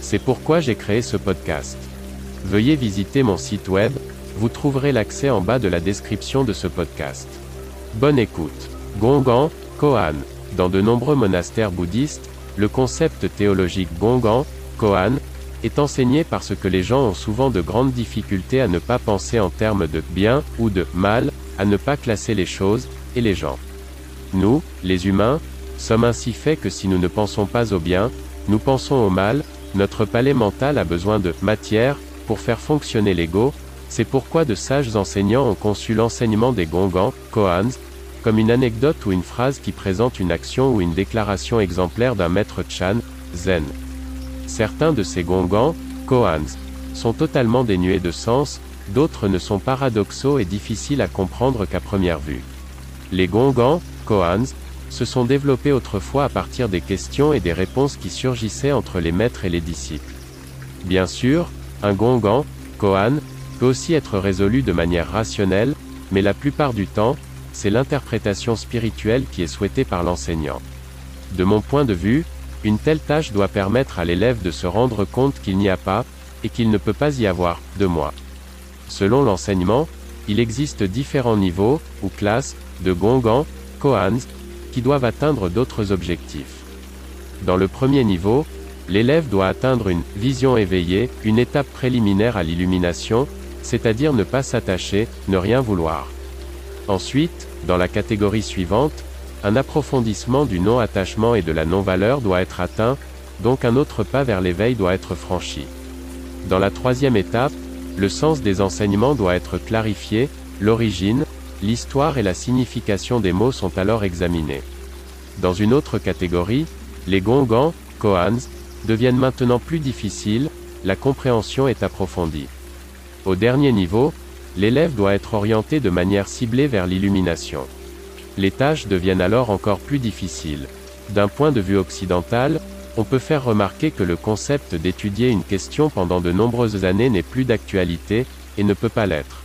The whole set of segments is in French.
C'est pourquoi j'ai créé ce podcast. Veuillez visiter mon site web, vous trouverez l'accès en bas de la description de ce podcast. Bonne écoute. Gongan, Kohan. Dans de nombreux monastères bouddhistes, le concept théologique Gongan, Kohan, est enseigné parce que les gens ont souvent de grandes difficultés à ne pas penser en termes de bien ou de mal, à ne pas classer les choses et les gens. Nous, les humains, sommes ainsi faits que si nous ne pensons pas au bien, nous pensons au mal, notre palais mental a besoin de matière pour faire fonctionner l'ego, c'est pourquoi de sages enseignants ont conçu l'enseignement des Gongans, Koans, comme une anecdote ou une phrase qui présente une action ou une déclaration exemplaire d'un maître Chan, Zen. Certains de ces Gongans, Koans, sont totalement dénués de sens, d'autres ne sont paradoxaux et difficiles à comprendre qu'à première vue. Les Gongans, Koans, se sont développés autrefois à partir des questions et des réponses qui surgissaient entre les maîtres et les disciples. Bien sûr, un gongan, koan, peut aussi être résolu de manière rationnelle, mais la plupart du temps, c'est l'interprétation spirituelle qui est souhaitée par l'enseignant. De mon point de vue, une telle tâche doit permettre à l'élève de se rendre compte qu'il n'y a pas, et qu'il ne peut pas y avoir, de moi. Selon l'enseignement, il existe différents niveaux, ou classes, de gongans, koans, qui doivent atteindre d'autres objectifs. Dans le premier niveau, l'élève doit atteindre une vision éveillée, une étape préliminaire à l'illumination, c'est-à-dire ne pas s'attacher, ne rien vouloir. Ensuite, dans la catégorie suivante, un approfondissement du non-attachement et de la non-valeur doit être atteint, donc un autre pas vers l'éveil doit être franchi. Dans la troisième étape, le sens des enseignements doit être clarifié, l'origine, l'histoire et la signification des mots sont alors examinés. Dans une autre catégorie, les gongans, koans, deviennent maintenant plus difficiles, la compréhension est approfondie. Au dernier niveau, l'élève doit être orienté de manière ciblée vers l'illumination. Les tâches deviennent alors encore plus difficiles. D'un point de vue occidental, on peut faire remarquer que le concept d'étudier une question pendant de nombreuses années n'est plus d'actualité, et ne peut pas l'être.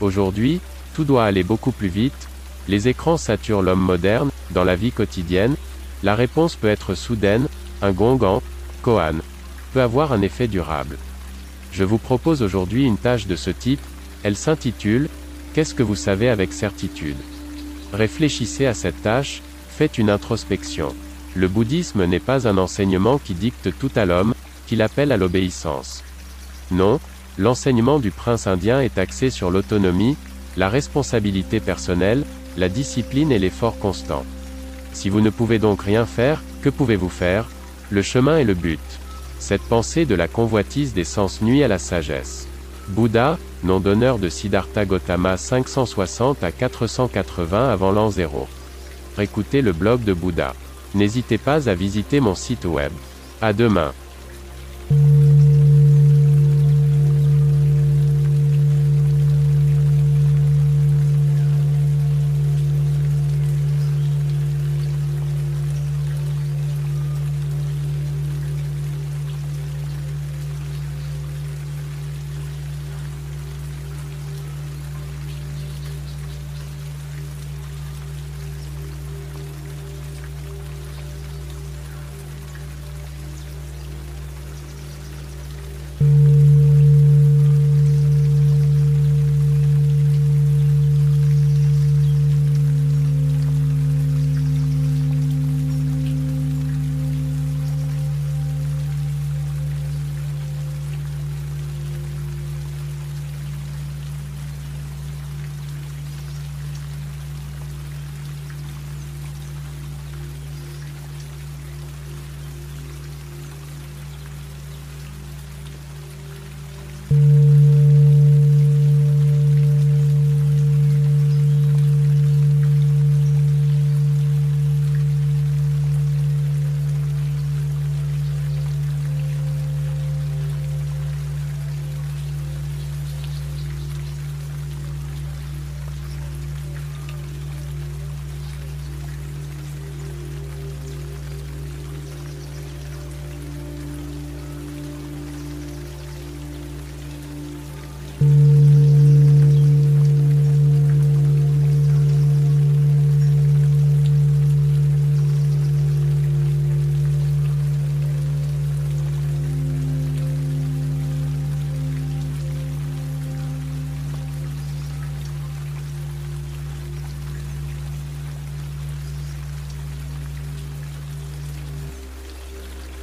Aujourd'hui, tout doit aller beaucoup plus vite, les écrans saturent l'homme moderne, dans la vie quotidienne, la réponse peut être soudaine, un gongan, koan, peut avoir un effet durable. Je vous propose aujourd'hui une tâche de ce type, elle s'intitule, Qu'est-ce que vous savez avec certitude? Réfléchissez à cette tâche, faites une introspection. Le bouddhisme n'est pas un enseignement qui dicte tout à l'homme, qu'il appelle à l'obéissance. Non, l'enseignement du prince indien est axé sur l'autonomie, la responsabilité personnelle, la discipline et l'effort constant. Si vous ne pouvez donc rien faire, que pouvez-vous faire? Le chemin est le but. Cette pensée de la convoitise des sens nuit à la sagesse. Bouddha, nom d'honneur de Siddhartha Gautama 560 à 480 avant l'an 0. Écoutez le blog de Bouddha. N'hésitez pas à visiter mon site web. À demain. Mm-hmm.